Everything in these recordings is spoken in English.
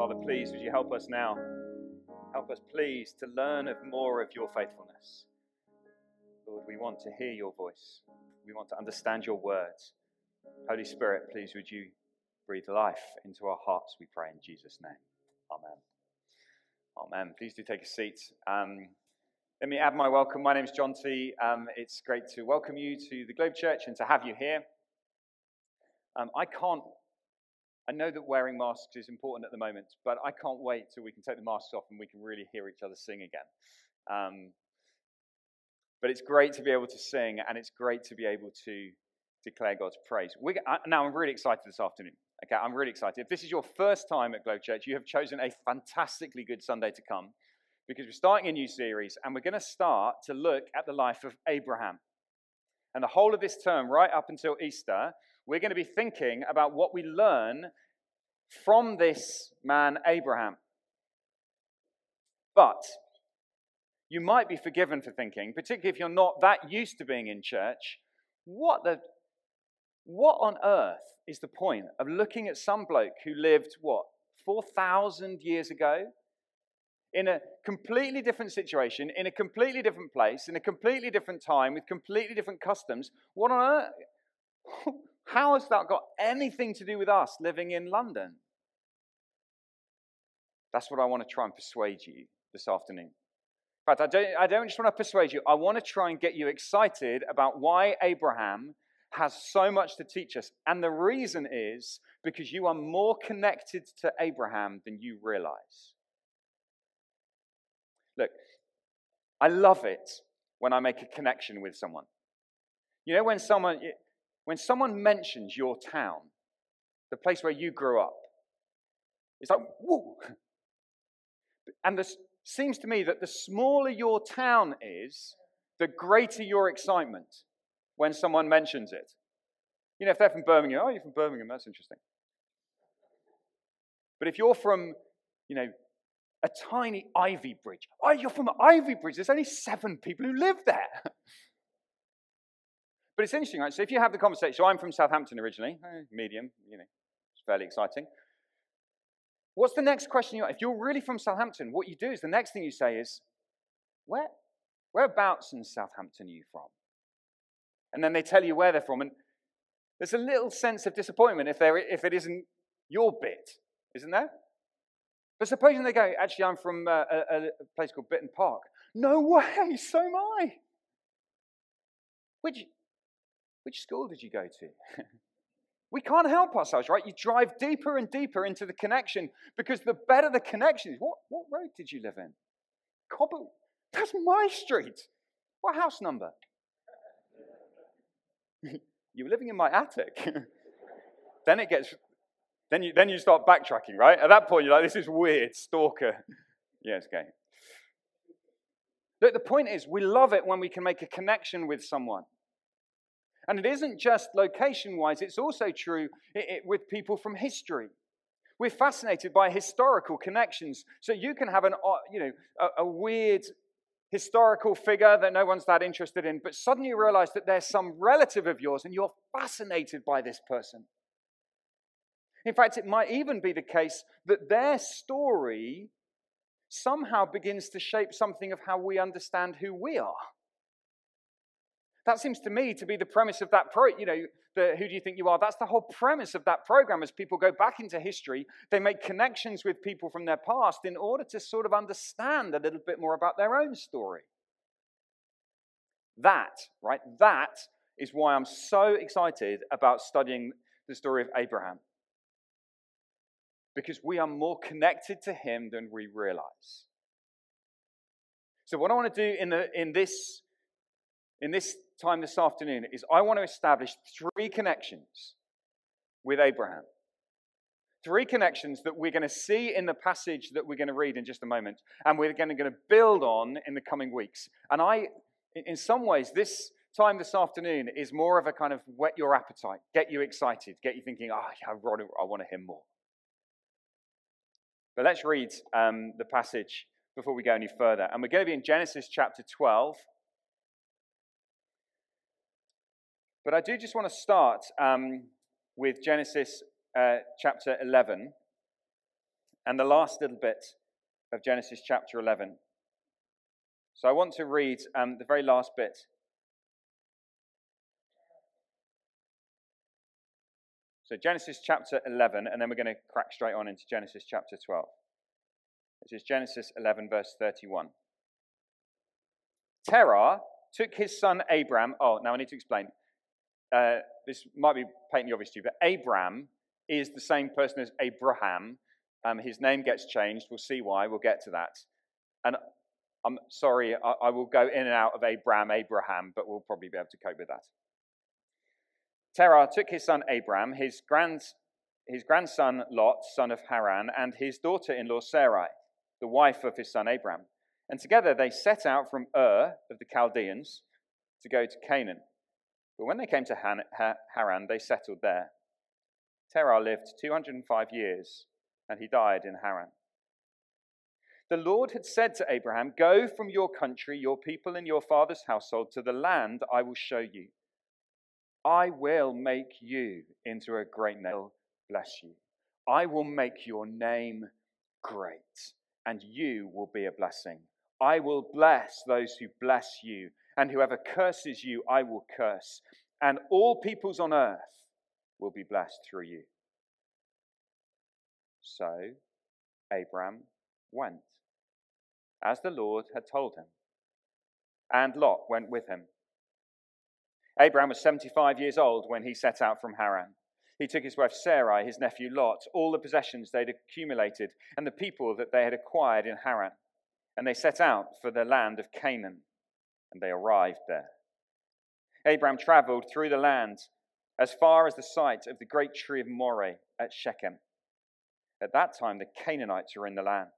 Father, please, would you help us now? Help us, please, to learn of more of your faithfulness. Lord, we want to hear your voice. We want to understand your words. Holy Spirit, please, would you breathe life into our hearts, we pray in Jesus' name. Amen. Amen. Please do take a seat. Um, let me add my welcome. My name is John T. Um, it's great to welcome you to the Globe Church and to have you here. Um, I can't, I know that wearing masks is important at the moment, but I can't wait till we can take the masks off and we can really hear each other sing again. Um, but it's great to be able to sing and it's great to be able to declare God's praise. We, now, I'm really excited this afternoon. Okay, I'm really excited. If this is your first time at Globe Church, you have chosen a fantastically good Sunday to come because we're starting a new series and we're going to start to look at the life of Abraham. And the whole of this term, right up until Easter, we're going to be thinking about what we learn from this man, Abraham. But you might be forgiven for thinking, particularly if you're not that used to being in church, what the what on earth is the point of looking at some bloke who lived, what, 4,000 years ago? In a completely different situation, in a completely different place, in a completely different time, with completely different customs. What on earth? How has that got anything to do with us living in London? That's what I want to try and persuade you this afternoon. In fact, I don't, I don't just want to persuade you, I want to try and get you excited about why Abraham has so much to teach us. And the reason is because you are more connected to Abraham than you realize. Look, I love it when I make a connection with someone. You know, when someone, when someone mentions your town, the place where you grew up, it's like, whoa. And this seems to me that the smaller your town is, the greater your excitement when someone mentions it. You know, if they're from Birmingham, oh, you're from Birmingham, that's interesting. But if you're from, you know, a tiny Ivybridge, oh, you're from Ivybridge, there's only seven people who live there. but it's interesting, right? So if you have the conversation, so I'm from Southampton originally, eh, medium, you know, it's fairly exciting. What's the next question you If you're really from Southampton, what you do is the next thing you say is, where, whereabouts in Southampton are you from? and then they tell you where they're from. And there's a little sense of disappointment if, if it isn't your bit, isn't there? But supposing they go, actually, I'm from uh, a, a, place called Bitterne Park. No way, so am I. Which, which school did you go to? we can't help ourselves, right? You drive deeper and deeper into the connection because the better the connection is. What, what road did you live in? Cobble. That's my street. What house number? you were living in my attic. then it gets, then you, then you start backtracking, right? At that point, you're like, this is weird, stalker. yeah, it's okay. Look, the point is, we love it when we can make a connection with someone. And it isn't just location wise, it's also true it, it, with people from history. We're fascinated by historical connections. So you can have an, uh, you know, a, a weird historical figure that no one's that interested in, but suddenly you realize that there's some relative of yours and you're fascinated by this person. In fact, it might even be the case that their story somehow begins to shape something of how we understand who we are. That seems to me to be the premise of that pro, you know, the who do you think you are? That's the whole premise of that program as people go back into history, they make connections with people from their past in order to sort of understand a little bit more about their own story. That, right? That is why I'm so excited about studying the story of Abraham. Because we are more connected to him than we realize. So, what I want to do in, the, in this in this time this afternoon is I want to establish three connections with Abraham. Three connections that we're going to see in the passage that we're going to read in just a moment, and we're going to, build on in the coming weeks. And I, in some ways, this time this afternoon is more of a kind of whet your appetite, get you excited, get you thinking, oh, yeah, I want to hear more. But let's read um, the passage before we go any further. And we're going to be in Genesis chapter 12, But I do just want to start um, with Genesis uh, chapter 11. and the last little bit of Genesis chapter 11. So I want to read um, the very last bit. So Genesis chapter 11, and then we're going to crack straight on into Genesis chapter 12. This is Genesis 11, verse 31. Terah took his son Abram. Oh, now I need to explain. Uh, this might be patently obvious to you, but Abram is the same person as Abraham. Um, his name gets changed. We'll see why. We'll get to that. And I'm sorry, I, I will go in and out of Abram, Abraham, but we'll probably be able to cope with that. Terah took his son Abram, his, grand, his grandson Lot, son of Haran, and his daughter in law Sarai, the wife of his son Abram. And together they set out from Ur of the Chaldeans to go to Canaan. But when they came to Haran, they settled there. Terah lived 205 years, and he died in Haran. The Lord had said to Abraham, Go from your country, your people, and your father's household to the land I will show you. I will make you into a great nation. Bless you. I will make your name great, and you will be a blessing. I will bless those who bless you, and whoever curses you, I will curse. And all peoples on earth will be blessed through you. So Abram went, as the Lord had told him, and Lot went with him. Abram was 75 years old when he set out from Haran. He took his wife Sarai, his nephew Lot, all the possessions they'd accumulated, and the people that they had acquired in Haran. And they set out for the land of Canaan, and they arrived there. Abram traveled through the land as far as the site of the great tree of Moreh at Shechem. At that time, the Canaanites were in the land.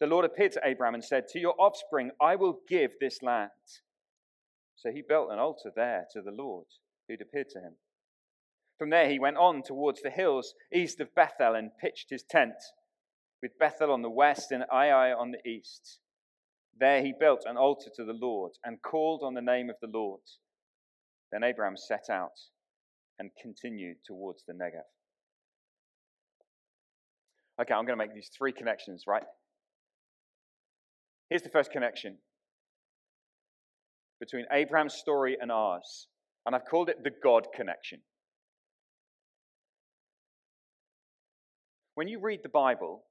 The Lord appeared to Abram and said, To your offspring I will give this land. So he built an altar there to the Lord who'd appeared to him. From there he went on towards the hills east of Bethel and pitched his tent, with Bethel on the west and Ai on the east. There he built an altar to the Lord and called on the name of the Lord. Then Abraham set out and continued towards the Negev. Okay, I'm going to make these three connections, right? Here's the first connection between Abraham's story and ours, and I've called it the God connection. When you read the Bible,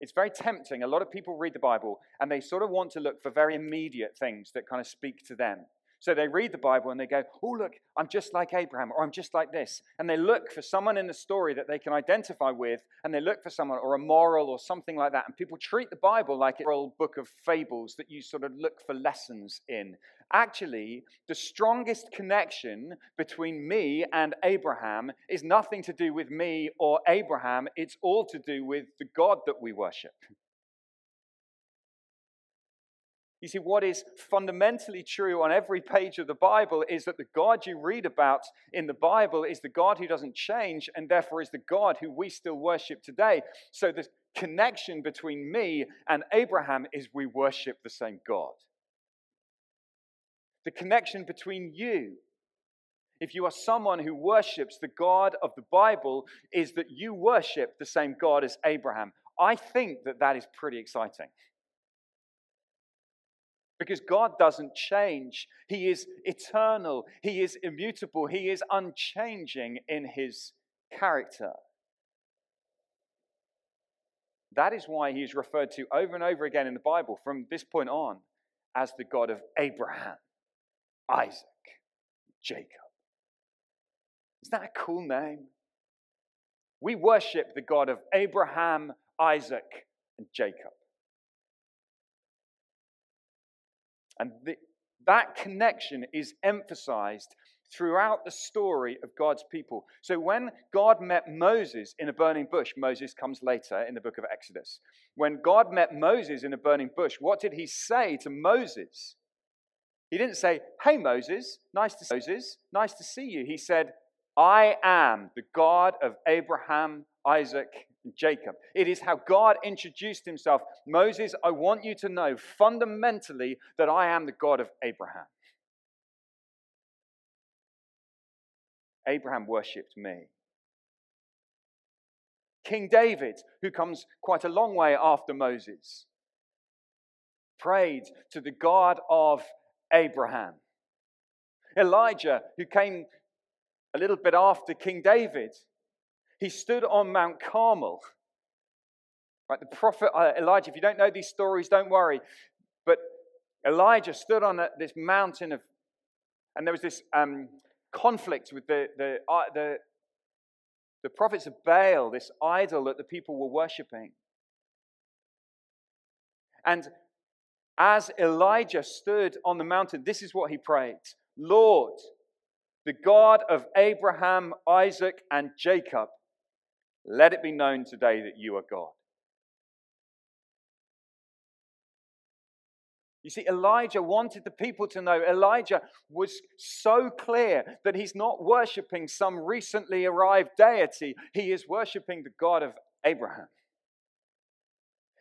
it's very tempting. A lot of people read the Bible and they sort of want to look for very immediate things that kind of speak to them. So they read the Bible and they go, Oh, look, I'm just like Abraham, or I'm just like this. And they look for someone in the story that they can identify with, and they look for someone or a moral or something like that. And people treat the Bible like a old book of fables that you sort of look for lessons in. Actually, the strongest connection between me and Abraham is nothing to do with me or Abraham, it's all to do with the God that we worship. You see, what is fundamentally true on every page of the Bible is that the God you read about in the Bible is the God who doesn't change and therefore is the God who we still worship today. So the connection between me and Abraham is we worship the same God. The connection between you, if you are someone who worships the God of the Bible, is that you worship the same God as Abraham. I think that that is pretty exciting. Because God doesn't change. He is eternal. He is immutable. He is unchanging in his character. That is why he is referred to over and over again in the Bible from this point on as the God of Abraham, Isaac, Jacob. Isn't that a cool name? We worship the God of Abraham, Isaac, and Jacob. And that connection is emphasized throughout the story of God's people. So when God met Moses in a burning bush, Moses comes later in the book of Exodus. When God met Moses in a burning bush, what did he say to Moses? He didn't say, "Hey Moses, nice to see Moses, nice to see you." He said, "I am the God of Abraham, Isaac, Jacob. It is how God introduced himself. Moses, I want you to know fundamentally that I am the God of Abraham. Abraham worshipped me. King David, who comes quite a long way after Moses, prayed to the God of Abraham. Elijah, who came a little bit after King David, he stood on Mount Carmel. Right, the prophet uh, Elijah, if you don't know these stories, don't worry. But Elijah stood on this mountain of, and there was this um, conflict with the, the, uh, the, the prophets of Baal, this idol that the people were worshipping. And as Elijah stood on the mountain, this is what he prayed Lord, the God of Abraham, Isaac, and Jacob, let it be known today that you are God. You see, Elijah wanted the people to know. Elijah was so clear that he's not worshiping some recently arrived deity, he is worshiping the God of Abraham.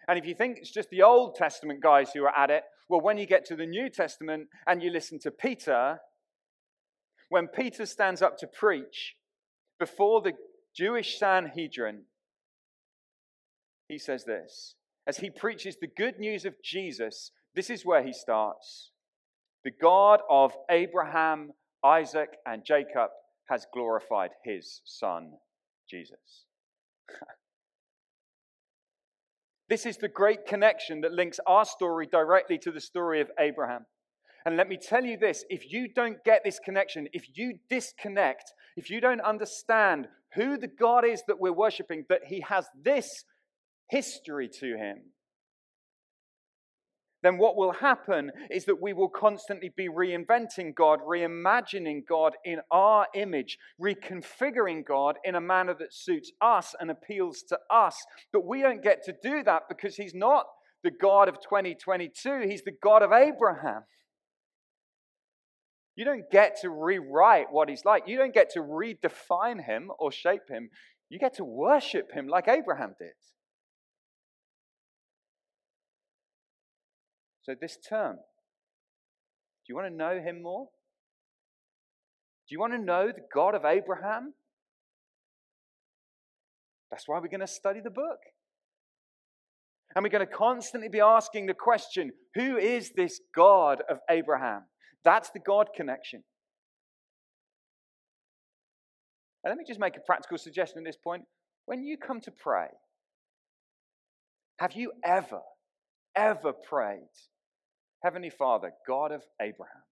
And if you think it's just the Old Testament guys who are at it, well, when you get to the New Testament and you listen to Peter, when Peter stands up to preach before the Jewish Sanhedrin, he says this as he preaches the good news of Jesus this is where he starts. The God of Abraham, Isaac, and Jacob has glorified his son, Jesus. this is the great connection that links our story directly to the story of Abraham. And let me tell you this if you don't get this connection, if you disconnect, if you don't understand who the God is that we're worshiping, that he has this history to him, then what will happen is that we will constantly be reinventing God, reimagining God in our image, reconfiguring God in a manner that suits us and appeals to us. But we don't get to do that because He's not the God of 2022, He's the God of Abraham. You don't get to rewrite what He's like, you don't get to redefine Him or shape Him. You get to worship Him like Abraham did. So, this term, do you want to know him more? Do you want to know the God of Abraham? That's why we're going to study the book. And we're going to constantly be asking the question who is this God of Abraham? That's the God connection. And let me just make a practical suggestion at this point. When you come to pray, have you ever, ever prayed Heavenly Father, God of Abraham,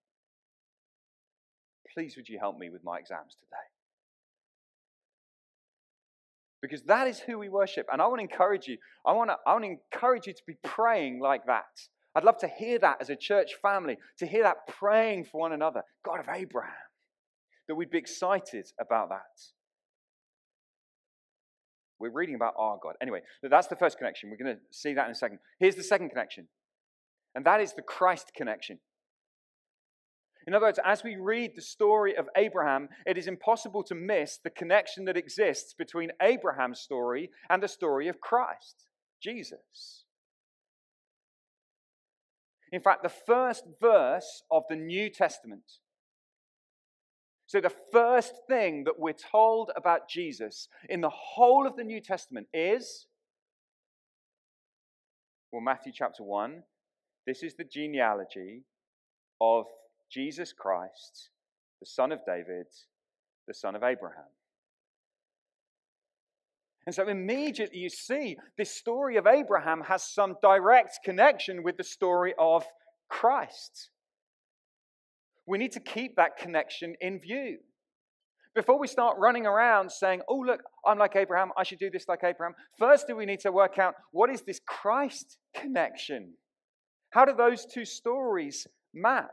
please would you help me with my exams today? Because that is who we worship. And I want to encourage you. I want to, I want to encourage you to be praying like that. I'd love to hear that as a church family, to hear that praying for one another. God of Abraham. That we'd be excited about that. We're reading about our God. Anyway, that's the first connection. We're going to see that in a second. Here's the second connection and that is the Christ connection. In other words, as we read the story of Abraham, it is impossible to miss the connection that exists between Abraham's story and the story of Christ, Jesus. In fact, the first verse of the New Testament. So, the first thing that we're told about Jesus in the whole of the New Testament is, well, Matthew chapter 1, this is the genealogy of Jesus Christ, the son of David, the son of Abraham. And so immediately you see this story of Abraham has some direct connection with the story of Christ. We need to keep that connection in view. Before we start running around saying, oh, look, I'm like Abraham, I should do this like Abraham, first do we need to work out what is this Christ connection? How do those two stories map?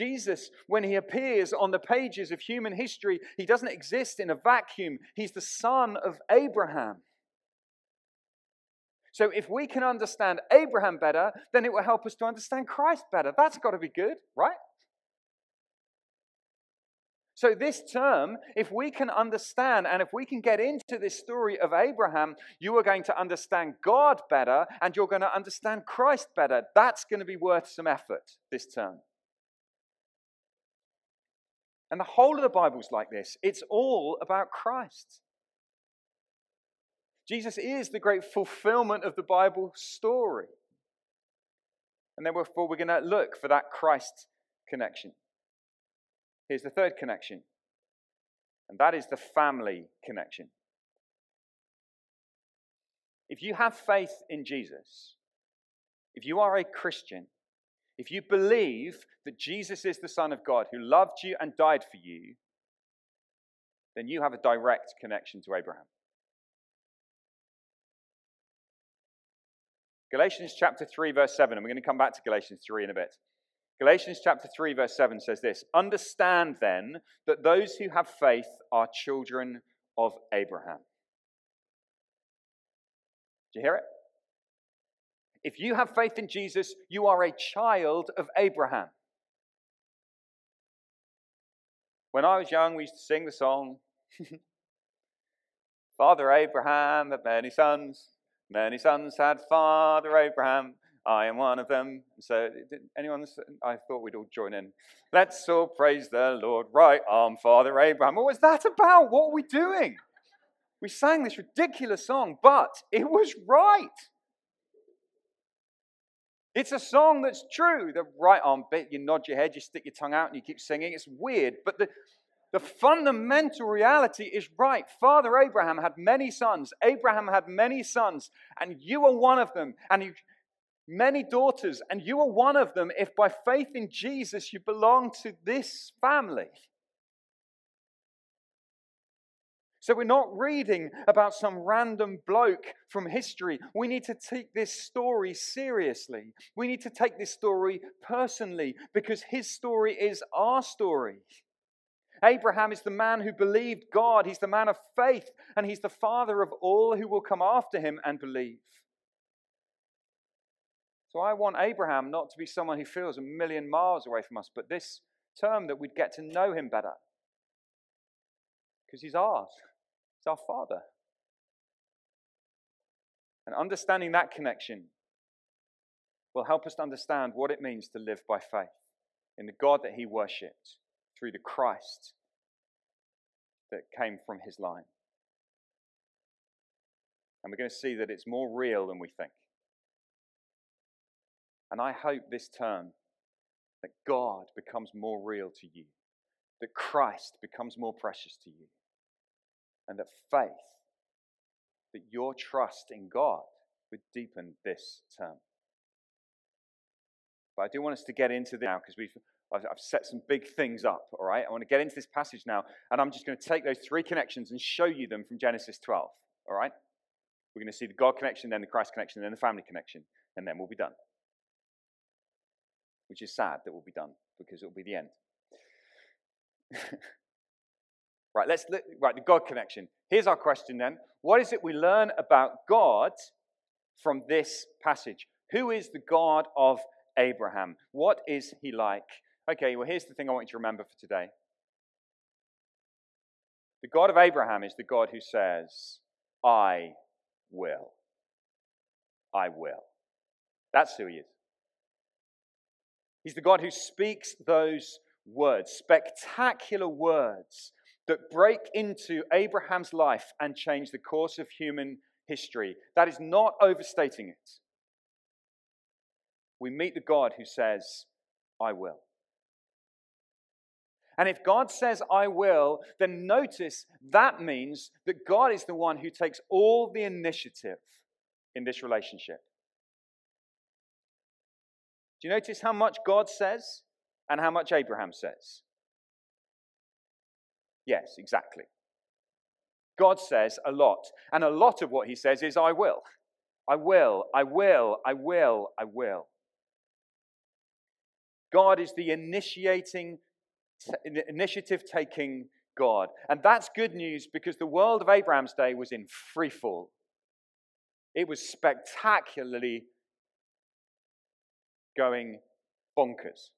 Jesus, when he appears on the pages of human history, he doesn't exist in a vacuum. He's the son of Abraham. So, if we can understand Abraham better, then it will help us to understand Christ better. That's got to be good, right? So, this term, if we can understand and if we can get into this story of Abraham, you are going to understand God better and you're going to understand Christ better. That's going to be worth some effort, this term. And the whole of the Bible's like this it's all about Christ. Jesus is the great fulfillment of the Bible story. And therefore, we're going to look for that Christ connection. Here's the third connection, and that is the family connection. If you have faith in Jesus, if you are a Christian, if you believe that Jesus is the Son of God who loved you and died for you, then you have a direct connection to Abraham. Galatians chapter 3, verse 7, and we're going to come back to Galatians 3 in a bit. Galatians chapter 3, verse 7 says this Understand then that those who have faith are children of Abraham. Do you hear it? If you have faith in Jesus, you are a child of Abraham. When I was young, we used to sing the song Father Abraham had many sons, many sons had Father Abraham. I am one of them. So, anyone? I thought we'd all join in. Let's all praise the Lord. Right arm, Father Abraham. What was that about? What were we doing? We sang this ridiculous song, but it was right. It's a song that's true. The right arm bit, you nod your head, you stick your tongue out, and you keep singing. It's weird, but the, the fundamental reality is right. Father Abraham had many sons. Abraham had many sons, and you are one of them. And many daughters, and you are one of them if by faith in Jesus you belong to this family. So we're not reading about some random bloke from history. We need to take this story seriously. We need to take this story personally because his story is our story. Abraham is the man who believed God, he's the man of faith, and he's the father of all who will come after him and believe. So I want Abraham not to be someone who feels a million miles away from us, but this term that we'd get to know him better. Because he's ours, he's our father. And understanding that connection will help us to understand what it means to live by faith in the God that he worshipped through the Christ that came from his line. And we're going to see that it's more real than we think. And I hope this term that God becomes more real to you, that Christ becomes more precious to you, and that faith, that your trust in God would deepen this term. But I do want us to get into this now because we've I've, I've set some big things up, all right? I want to get into this passage now, and I'm just going to take those three connections and show you them from Genesis 12, all right? We're going to see the God connection, then the Christ connection, then the family connection, and then we'll be done. Which is sad that we'll be done because it'll be the end. right, let's look, right, the God connection. Here's our question then. What is it we learn about God from this passage? Who is the God of Abraham? What is he like? Okay, well, here's the thing I want you to remember for today. The God of Abraham is the God who says, I will. I will. That's who he is. He's the God who speaks those words, spectacular words that break into Abraham's life and change the course of human history. That is not overstating it. We meet the God who says, I will. And if God says, I will, then notice that means that God is the one who takes all the initiative in this relationship. Do you notice how much God says and how much Abraham says? Yes, exactly. God says a lot. And a lot of what he says is, I will. I will, I will, I will, I will. God is the initiating initiative taking God. And that's good news because the world of Abraham's day was in free fall. It was spectacularly going bonkers.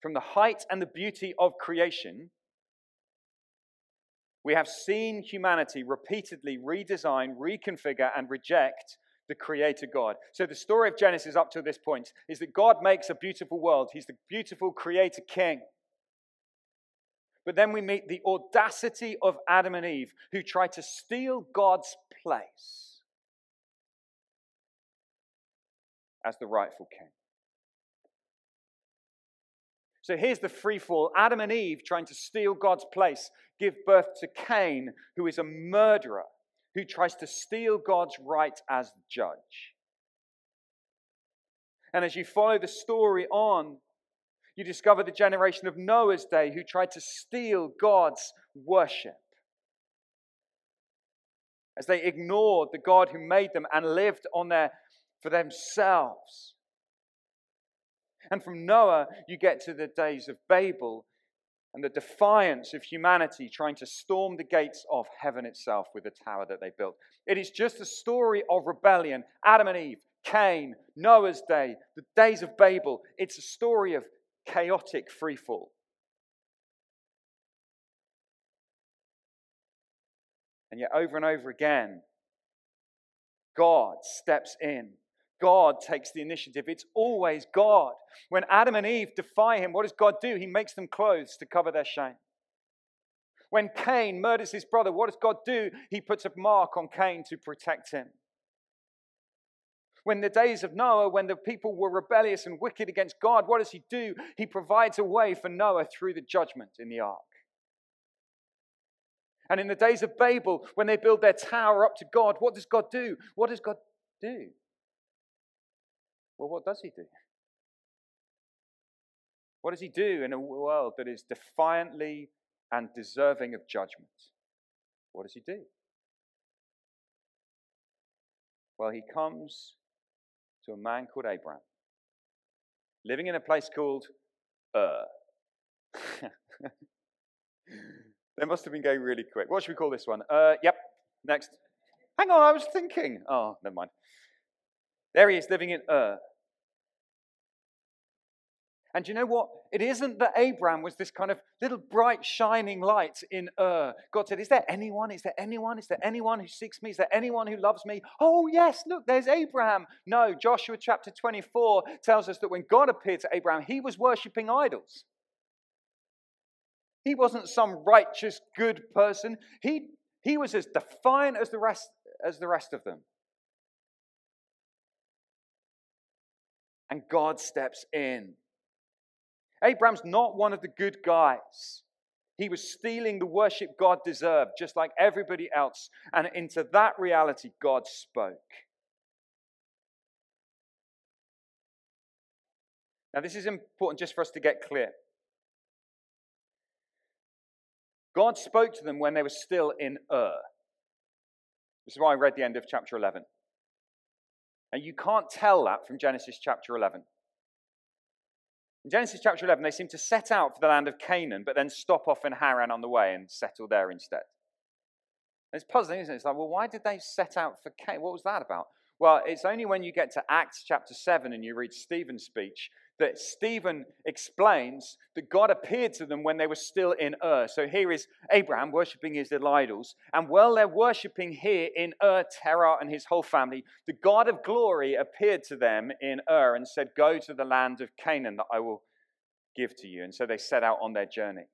From the height and the beauty of creation, we have seen humanity repeatedly redesign, reconfigure, and reject the creator God. So the story of Genesis up to this point is that God makes a beautiful world. He's the beautiful creator king. But then we meet the audacity of Adam and Eve who try to steal God's place as the rightful king. So here's the free fall Adam and Eve trying to steal God's place, give birth to Cain, who is a murderer, who tries to steal God's right as judge. And as you follow the story on, you discover the generation of Noah's day who tried to steal God's worship. As they ignored the God who made them and lived on there for themselves. And from Noah, you get to the days of Babel and the defiance of humanity trying to storm the gates of heaven itself with the tower that they built. It is just a story of rebellion. Adam and Eve, Cain, Noah's day, the days of Babel. It's a story of chaotic freefall. And yet, over and over again, God steps in. God takes the initiative. It's always God. When Adam and Eve defy him, what does God do? He makes them clothes to cover their shame. When Cain murders his brother, what does God do? He puts a mark on Cain to protect him. When the days of Noah, when the people were rebellious and wicked against God, what does he do? He provides a way for Noah through the judgment in the ark. And in the days of Babel, when they build their tower up to God, what does God do? What does God do? Well, what does he do? What does he do in a world that is defiantly and deserving of judgment? What does he do? Well, he comes to a man called Abraham, living in a place called Ur. they must have been going really quick. What should we call this one? Uh, yep, next. Hang on, I was thinking. Oh, never mind. There he is living in Ur. And you know what? It isn't that Abraham was this kind of little bright, shining light in Ur. God said, Is there anyone? Is there anyone? Is there anyone who seeks me? Is there anyone who loves me? Oh, yes, look, there's Abraham. No, Joshua chapter 24 tells us that when God appeared to Abraham, he was worshipping idols. He wasn't some righteous, good person. He, he was as defiant as the rest, as the rest of them. And God steps in Abraham's not one of the good guys. He was stealing the worship God deserved, just like everybody else. And into that reality, God spoke. Now, this is important just for us to get clear. God spoke to them when they were still in Ur. This is why I read the end of chapter 11. And you can't tell that from Genesis chapter 11. In Genesis chapter 11, they seem to set out for the land of Canaan, but then stop off in Haran on the way and settle there instead. it's puzzling, isn't it? It's like, well, why did they set out for Canaan? What was that about? Well, it's only when you get to Acts chapter 7 and you read Stephen's speech that Stephen explains that God appeared to them when they were still in Ur. So here is Abraham worshipping his little idols. And while they're worshipping here in Ur, Terah and his whole family, the God of glory appeared to them in Ur and said, Go to the land of Canaan that I will give to you. And so they set out on their journey.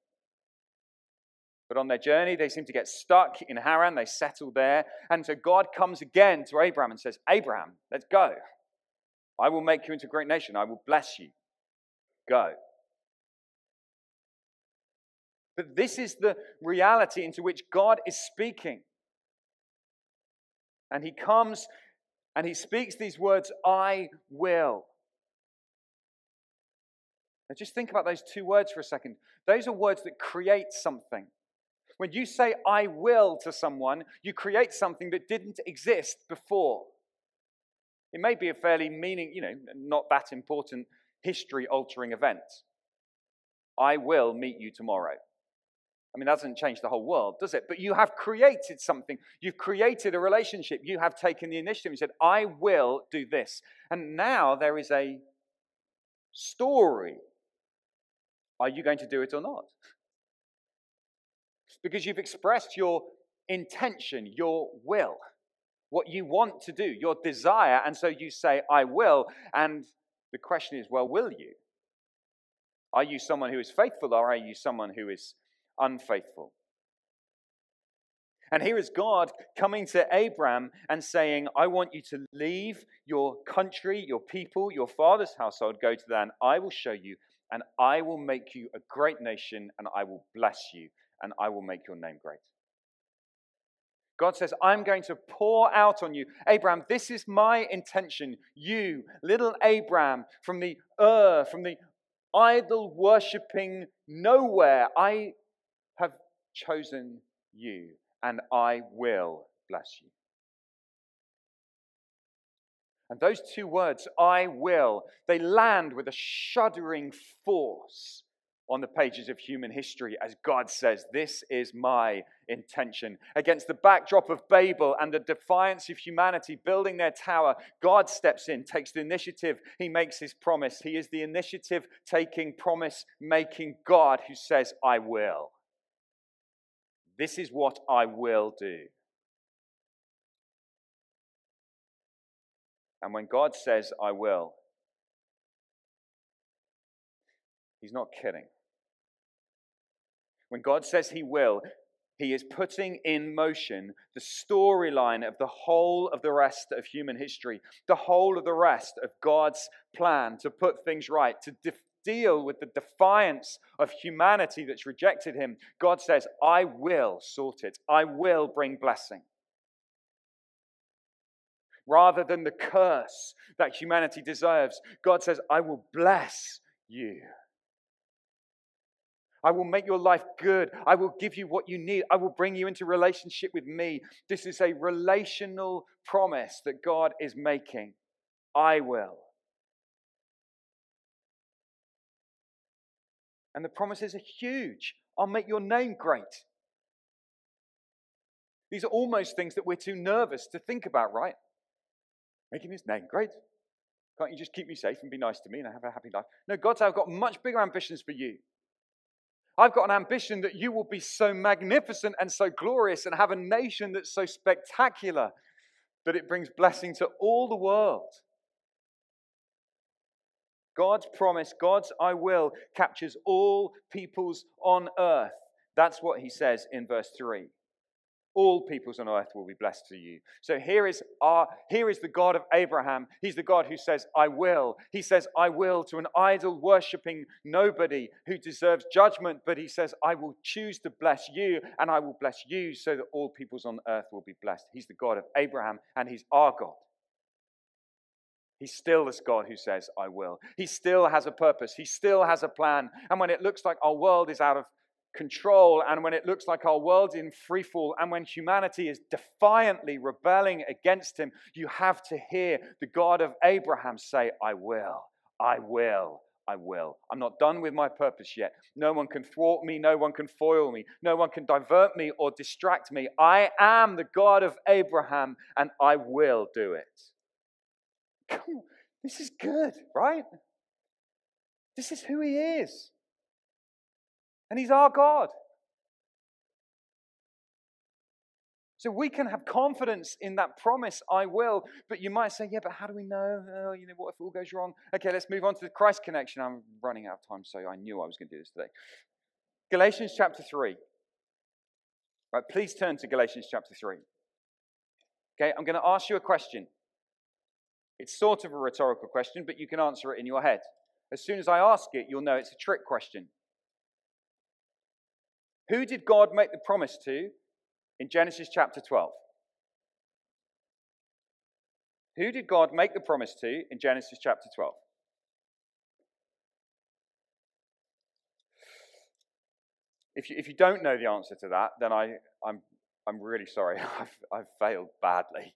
But on their journey, they seem to get stuck in Haran. They settle there. And so God comes again to Abraham and says, Abraham, let's go. I will make you into a great nation. I will bless you. Go. But this is the reality into which God is speaking. And he comes and he speaks these words, I will. Now just think about those two words for a second. Those are words that create something. When you say I will to someone, you create something that didn't exist before. It may be a fairly meaning, you know, not that important history altering event. I will meet you tomorrow. I mean, that doesn't change the whole world, does it? But you have created something. You've created a relationship. You have taken the initiative. You said, I will do this. And now there is a story. Are you going to do it or not? Because you've expressed your intention, your will what you want to do, your desire, and so you say, I will. And the question is, well, will you? Are you someone who is faithful or are you someone who is unfaithful. And here is God coming to Abraham and saying, I want you to leave your country, your people, your father's household, go to land I will show you, and I will make you a great nation, and I will bless you, and I will make your name great. God says, I'm going to pour out on you. Abraham, this is my intention. You, little Abraham, from the Ur, from the idol worshipping nowhere, I have chosen you, and I will bless you. And those two words, I will, they land with a shuddering force on the pages of human history as God says, This is my intention. Against the backdrop of Babel and the defiance of humanity building their tower, God steps in, takes the initiative, He makes His promise. He is the initiative taking, promise making God who says, I will. This is what I will do. And when God says, I will, He's not kidding. When God says He will, He is putting in motion the storyline of the whole of the rest of human history, the whole of the rest of God's plan to put things right, to de- deal with the defiance of humanity that's rejected Him. God says, I will sort it, I will bring blessing. Rather than the curse that humanity deserves, God says, I will bless you. I will make your life good. I will give you what you need. I will bring you into relationship with me. This is a relational promise that God is making. I will. And the promises are huge. I'll make your name great. These are almost things that we're too nervous to think about, right? Making his name great. Can't you just keep me safe and be nice to me and have a happy life? No, God said, I've got much bigger ambitions for you. I've got an ambition that you will be so magnificent and so glorious and have a nation that's so spectacular that it brings blessing to all the world. God's promise, God's I will, captures all peoples on earth. That's what he says in verse 3 all peoples on earth will be blessed through you. So here is our here is the God of Abraham. He's the God who says, I will. He says, I will to an idol worshipping nobody who deserves judgment, but he says, I will choose to bless you, and I will bless you so that all peoples on earth will be blessed. He's the God of Abraham, and he's our God. He's still this God who says, I will. He still has a purpose. He still has a plan. And when it looks like our world is out of control and when it looks like our world's in freefall and when humanity is defiantly rebelling against him, you have to hear the God of Abraham say, I will, I will, I will. I'm not done with my purpose yet. No one can thwart me, no one can foil me, no one can divert me or distract me. I am the God of Abraham and I will do it. This is good, right? This is who he is. And He's our God. So we can have confidence in that promise, I will. But you might say, yeah, but how do we know? Oh, you know, what if it all goes wrong? Okay, let's move on to the Christ connection. I'm running out of time, so I knew I was going to do this today. Galatians chapter 3. Right, please turn to Galatians chapter 3. Okay, I'm going to ask you a question. It's sort of a rhetorical question, but you can answer it in your head. As soon as I ask it, you'll know it's a trick question. Who did God make the promise to in Genesis chapter 12? Who did God make the promise to in Genesis chapter 12? If you, if you don't know the answer to that, then I, I'm, I'm really sorry. I've, I've failed badly.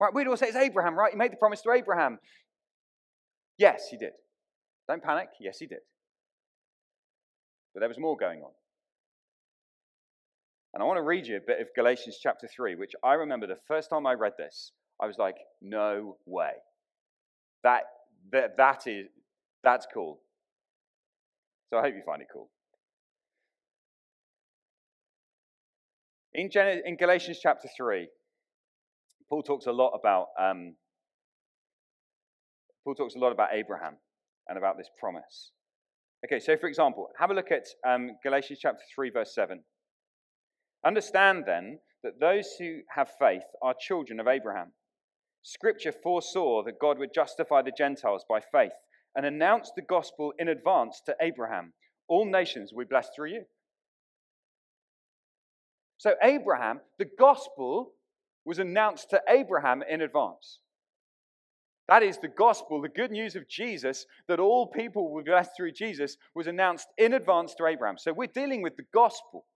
Right, we'd all say it's Abraham, right? He made the promise to Abraham. Yes, he did. Don't panic. Yes, he did. But there was more going on. And I want to read you a bit of Galatians chapter 3, which I remember the first time I read this, I was like, no way. That, that, that is, that's cool. So I hope you find it cool. In, Gen- in Galatians chapter 3, Paul talks a lot about um, Paul talks a lot about Abraham and about this promise. Okay, so for example, have a look at um, Galatians chapter 3, verse 7. Understand then that those who have faith are children of Abraham. Scripture foresaw that God would justify the Gentiles by faith and announced the gospel in advance to Abraham. All nations will be blessed through you. So, Abraham, the gospel was announced to Abraham in advance. That is the gospel, the good news of Jesus, that all people will be blessed through Jesus, was announced in advance to Abraham. So we're dealing with the gospel.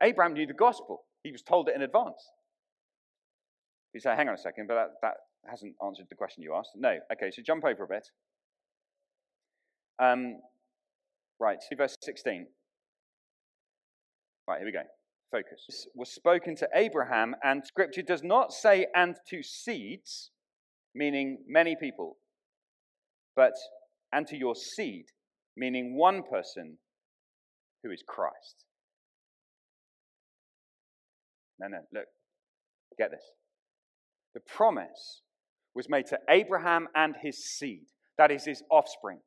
Abraham knew the gospel, he was told it in advance. You say, hang on a second, but that, that hasn't answered the question you asked. No. Okay, so jump over a bit. Um, right, see verse 16. Right, here we go focus, was spoken to Abraham, and scripture does not say and to seeds, meaning many people, but and to your seed, meaning one person who is Christ. No, no, look, get this. The promise was made to Abraham and his seed, that is, his offspring.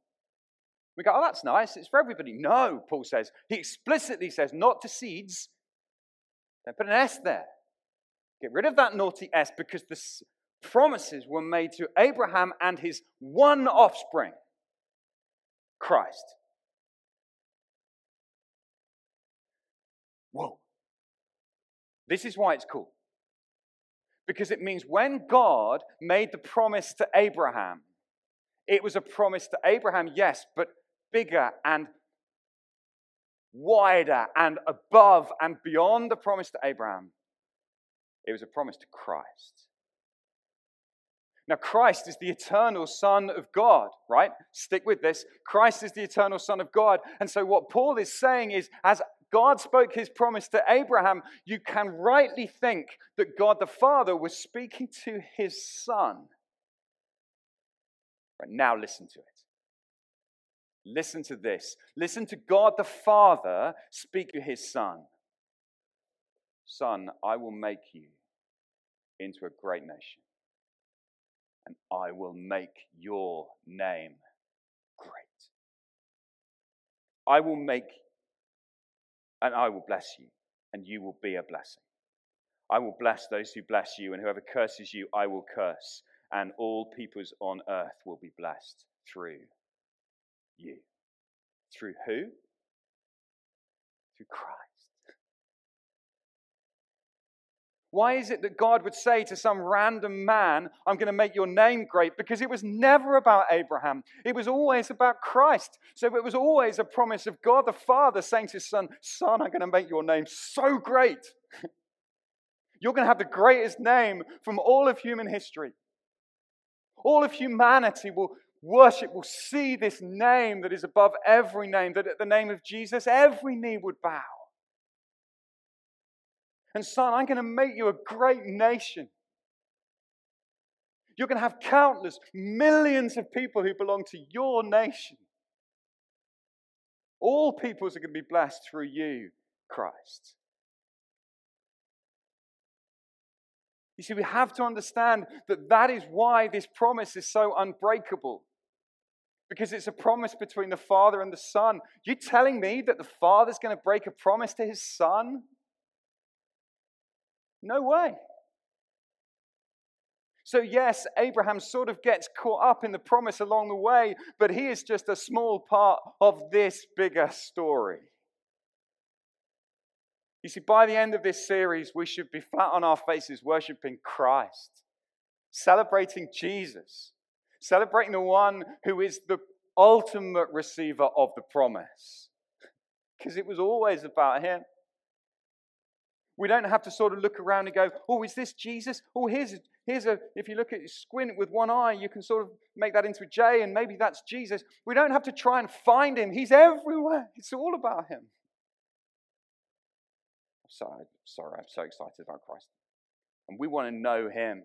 We go, oh, that's nice. It's for everybody. No, Paul says. He explicitly says, not to seeds, put an S there. Get rid of that naughty S because the promises were made to Abraham and his one offspring, Christ. Whoa. This is why it's cool. Because it means when God made the promise to Abraham, it was a promise to Abraham, yes, but bigger and wider and above and beyond the promise to Abraham. It was a promise to Christ. Now, Christ is the eternal Son of God, right? Stick with this. Christ is the eternal Son of God. And so, what Paul is saying is, as God spoke his promise to Abraham, you can rightly think that God the Father was speaking to his Son. Right, now, listen to it. Listen to this. Listen to God the Father speak to his Son. Son, I will make you into a great nation, and I will make your name great. I will make, and I will bless you, and you will be a blessing. I will bless those who bless you, and whoever curses you, I will curse, and all peoples on earth will be blessed through you. Through who? Through Christ. Why is it that God would say to some random man, I'm going to make your name great? Because it was never about Abraham. It was always about Christ. So it was always a promise of God the Father saying to his son, Son, I'm going to make your name so great. You're going to have the greatest name from all of human history. All of humanity will worship will see this name that is above every name, that at the name of Jesus, every knee would bow. And son, I'm going to make you a great nation. You're going to have countless, millions of people who belong to your nation. All peoples are going to be blessed through you, Christ. You see, we have to understand that that is why this promise is so unbreakable. Because it's a promise between the Father and the Son. You telling me that the Father's going to break a promise to his Son? No way. So, yes, Abraham sort of gets caught up in the promise along the way, but he is just a small part of this bigger story. You see, by the end of this series, we should be flat on our faces worshiping Christ, celebrating Jesus, celebrating the one who is the ultimate receiver of the promise. Because it was always about him. We don't have to sort of look around and go, oh, is this Jesus? Oh, here's here's a, if you look at squint with one eye, you can sort of make that into a J and maybe that's Jesus. We don't have to try and find him. He's everywhere. It's all about him. Sorry, sorry, I'm so excited about Christ. And we want to know him.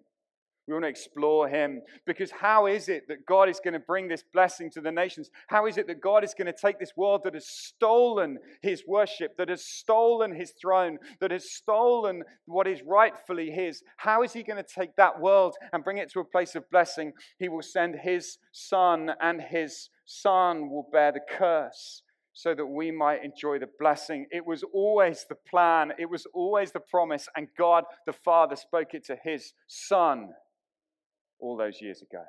We want to explore Him because how is it that God is going to bring this blessing to the nations? How is it that God is going to take this world that has stolen His worship, that has stolen His throne, that has stolen what is rightfully His? How is He going to take that world and bring it to a place of blessing? He will send His Son, and His Son will bear the curse so that we might enjoy the blessing. It was always the plan, it was always the promise, and God the Father spoke it to His Son all those years ago.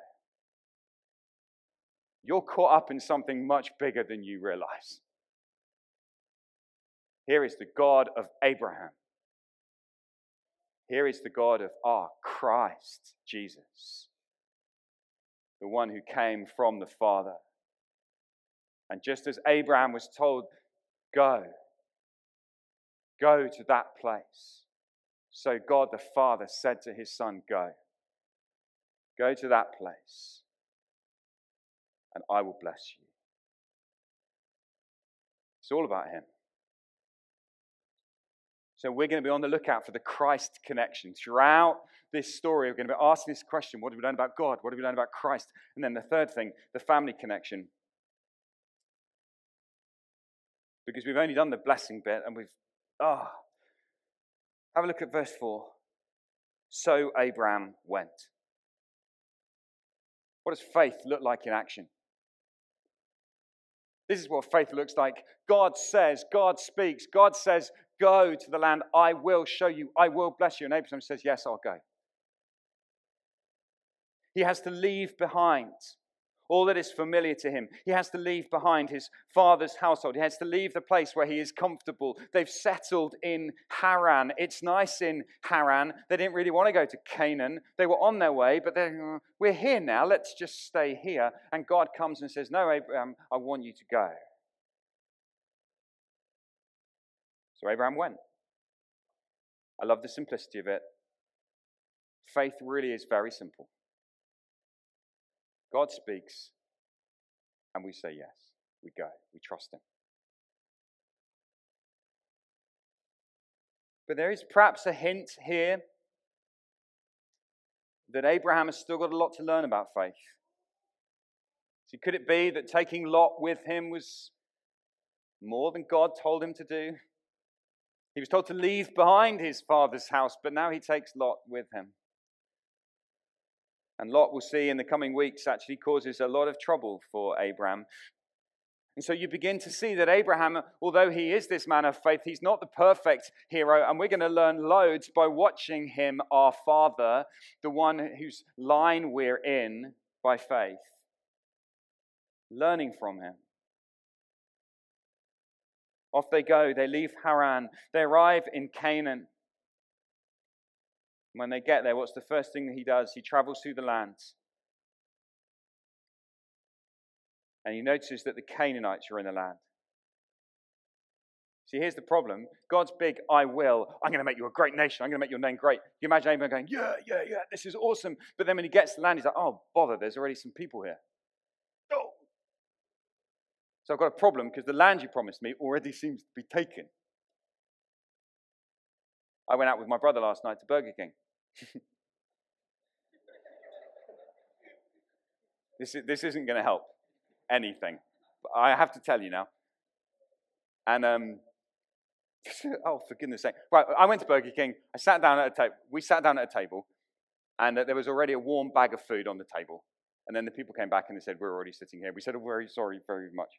You're caught up in something much bigger than you realize. Here is the God of Abraham. Here is the God of our Christ Jesus, the one who came from the Father. And just as Abraham was told, go, go to that place, so God the Father said to his son, go. Go to that place, and I will bless you. It's all about Him. So we're going to be on the lookout for the Christ connection. Throughout this story, we're going to be asking this question what have we learned about God? What have we learned about Christ? And then the third thing, the family connection. Because we've only done the blessing bit and we've, ah. Oh. Have a look at verse 4. So Abraham went. What does faith look like in action? This is what faith looks like. God says, God speaks, God says, Go to the land I will show you, I will bless you. And Abraham says, Yes, I'll go. He has to leave behind all that is familiar to him. He has to leave behind his father's household. He has to leave the place where he is comfortable. They've settled in Haran. It's nice in Haran. They didn't really want to go to Canaan. They were on their way, but they're, uh, we're here now. Let's just stay here. And God comes and says, No, Abraham, I want you to go. So Abraham went. I love the simplicity of it. Faith really is very simple. God speaks, and we say yes. We go. We trust Him. But there is perhaps a hint here that Abraham has still got a lot to learn about faith. See, could it be that taking Lot with him was more than God told him to do? He was told to leave behind his father's house, but now he takes Lot with him. And Lot, we'll see in the coming weeks, actually causes a lot of trouble for Abraham. And so you begin to see that Abraham, although he is this man of faith, he's not the perfect hero. And we're going to learn loads by watching him, our father, the one whose line we're in by faith, learning from him. Off they go. They leave Haran. They arrive in Canaan. When they get there, what's the first thing that he does? He travels through the land. And he notices that the Canaanites are in the land. See, here's the problem. God's big, I will. I'm going to make you a great nation. I'm going to make your name great. You imagine Abraham going, yeah, yeah, yeah, this is awesome. But then when he gets to land, he's like, oh, bother, there's already some people here. Oh. So I've got a problem because the land you promised me already seems to be taken. I went out with my brother last night to Burger King. this, is, this isn't going to help anything. But I have to tell you now. And, um, oh, for goodness sake. Right, I went to Burger King. I sat down at a table. We sat down at a table, and uh, there was already a warm bag of food on the table. And then the people came back and they said, We're already sitting here. We said, Oh, very sorry, very much.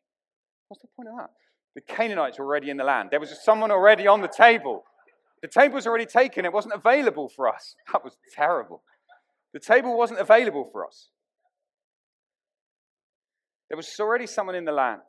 What's the point of that? The Canaanites were already in the land. There was someone already on the table. The table was already taken, it wasn't available for us. That was terrible. The table wasn't available for us. There was already someone in the land.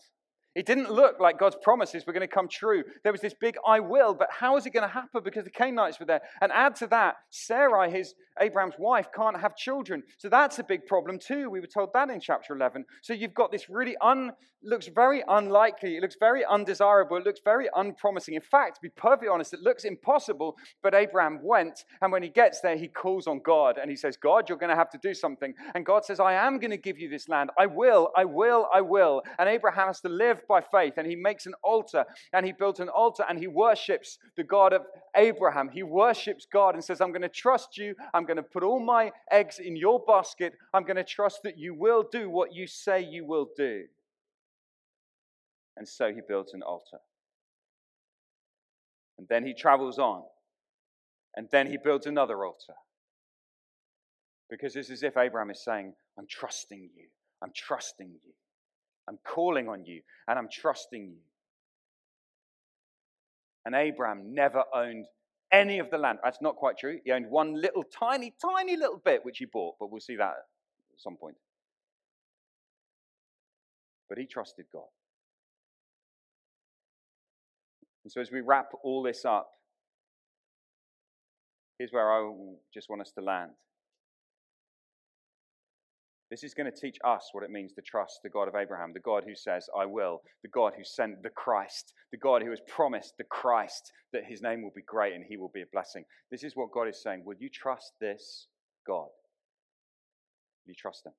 It didn't look like God's promises were going to come true. There was this big I will, but how is it going to happen? Because the Canaanites were there. And add to that, Sarai, his Abraham's wife, can't have children. So that's a big problem too. We were told that in chapter 11. So you've got this really un, looks very unlikely. It looks very undesirable. It looks very unpromising. In fact, to be perfectly honest, it looks impossible. But Abraham went, and when he gets there, he calls on God and he says, God, you're going to have to do something. And God says, I am going to give you this land. I will, I will, I will. And Abraham has to live by faith and he makes an altar and he builds an altar and he worships the God of Abraham. He worships God and says, I'm going to trust you. I'm going to put all my eggs in your basket. I'm going to trust that you will do what you say you will do. And so he builds an altar. And then he travels on. And then he builds another altar. Because it's as if Abraham is saying, I'm trusting you. I'm trusting you. I'm calling on you and I'm trusting you. And Abraham never owned any of the land. That's not quite true. He owned one little tiny, tiny little bit which he bought, but we'll see that at some point. But he trusted God. And so as we wrap all this up, here's where I just want us to land. This is going to teach us what it means to trust the God of Abraham, the God who says, I will, the God who sent the Christ, the God who has promised the Christ that his name will be great and he will be a blessing. This is what God is saying. Will you trust this God? Will you trust him?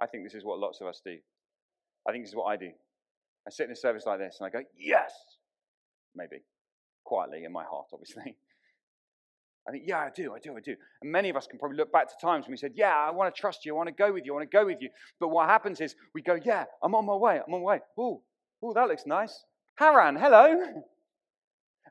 I think this is what lots of us do. I think this is what I do. I sit in a service like this and I go, yes, maybe, quietly in my heart, obviously. I think, yeah, I do, I do, I do. And many of us can probably look back to times when we said, yeah, I want to trust you, I want to go with you, I want to go with you. But what happens is we go, yeah, I'm on my way, I'm on my way. Oh, oh, that looks nice. Haran, hello.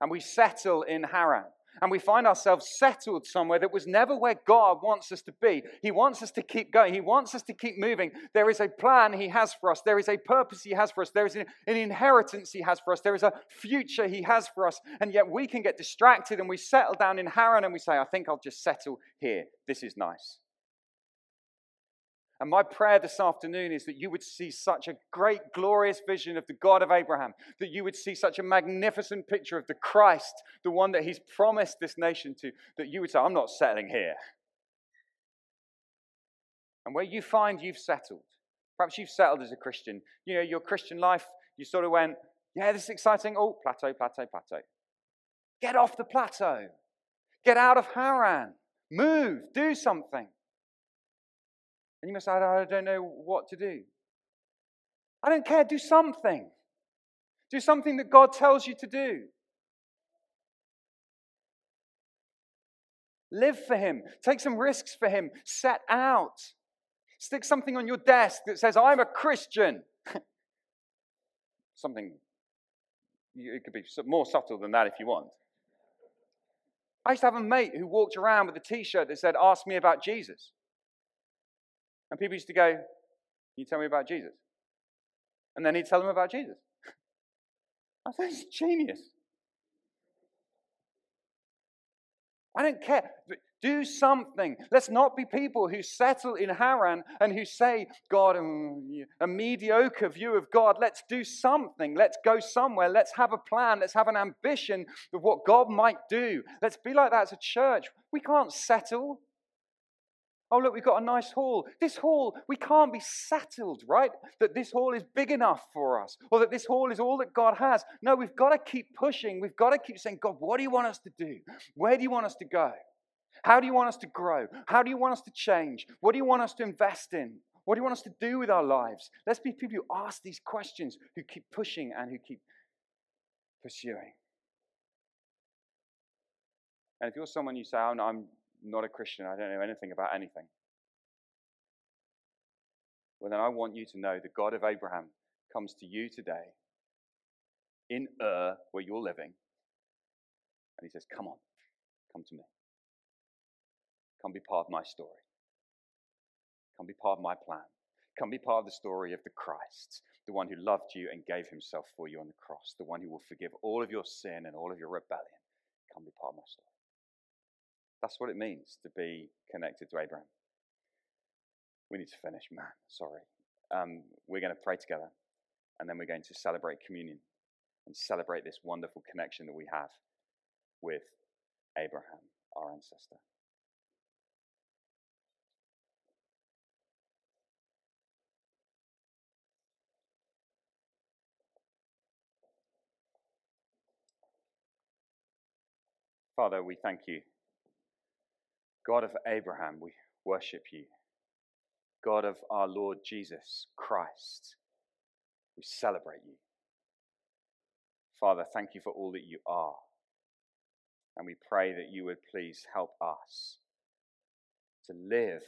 And we settle in Haran and we find ourselves settled somewhere that was never where God wants us to be. He wants us to keep going, He wants us to keep moving. There is a plan He has for us, there is a purpose He has for us, there is an inheritance He has for us, there is a future He has for us. And yet we can get distracted and we settle down in Haran and we say, I think I'll just settle here. This is nice. And my prayer this afternoon is that you would see such a great, glorious vision of the God of Abraham, that you would see such a magnificent picture of the Christ, the one that he's promised this nation to, that you would say, I'm not settling here. And where you find you've settled, perhaps you've settled as a Christian, you know, your Christian life, you sort of went, yeah, this is exciting. Oh, plateau, plateau, plateau. Get off the plateau. Get out of Haran. Move. Do something. And you must say, I don't know what to do. I don't care. Do something. Do something that God tells you to do. Live for Him. Take some risks for Him. Set out. Stick something on your desk that says, I'm a Christian. something, it could be more subtle than that if you want. I used to have a mate who walked around with a t shirt that said, Ask me about Jesus. And people used to go, Can you tell me about Jesus? And then he'd tell them about Jesus. I thought, it's genius. I don't care. Do something. Let's not be people who settle in Haran and who say, God, um, a mediocre view of God. Let's do something. Let's go somewhere. Let's have a plan. Let's have an ambition of what God might do. Let's be like that as a church. We can't settle. Oh, look, we've got a nice hall. This hall, we can't be settled, right? That this hall is big enough for us, or that this hall is all that God has. No, we've got to keep pushing. We've got to keep saying, God, what do you want us to do? Where do you want us to go? How do you want us to grow? How do you want us to change? What do you want us to invest in? What do you want us to do with our lives? Let's be people who ask these questions, who keep pushing and who keep pursuing. And if you're someone you say, oh, no, I'm not a Christian, I don't know anything about anything. Well, then I want you to know the God of Abraham comes to you today in Ur, where you're living, and he says, Come on, come to me. Come be part of my story. Come be part of my plan. Come be part of the story of the Christ, the one who loved you and gave himself for you on the cross, the one who will forgive all of your sin and all of your rebellion. Come be part of my story. That's what it means to be connected to Abraham. We need to finish, man. Sorry. Um, we're going to pray together, and then we're going to celebrate communion and celebrate this wonderful connection that we have with Abraham, our ancestor. Father, we thank you God of Abraham, we worship you. God of our Lord Jesus Christ, we celebrate you. Father, thank you for all that you are. And we pray that you would please help us to live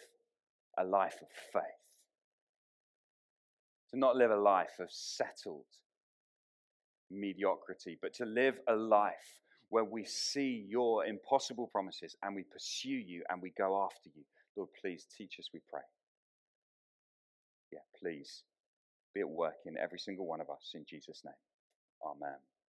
a life of faith, to not live a life of settled mediocrity, but to live a life where we see your impossible promises and we pursue you and we go after you. Lord, please teach us, we pray. Yeah, please be at work in every single one of us in Jesus' name. Amen.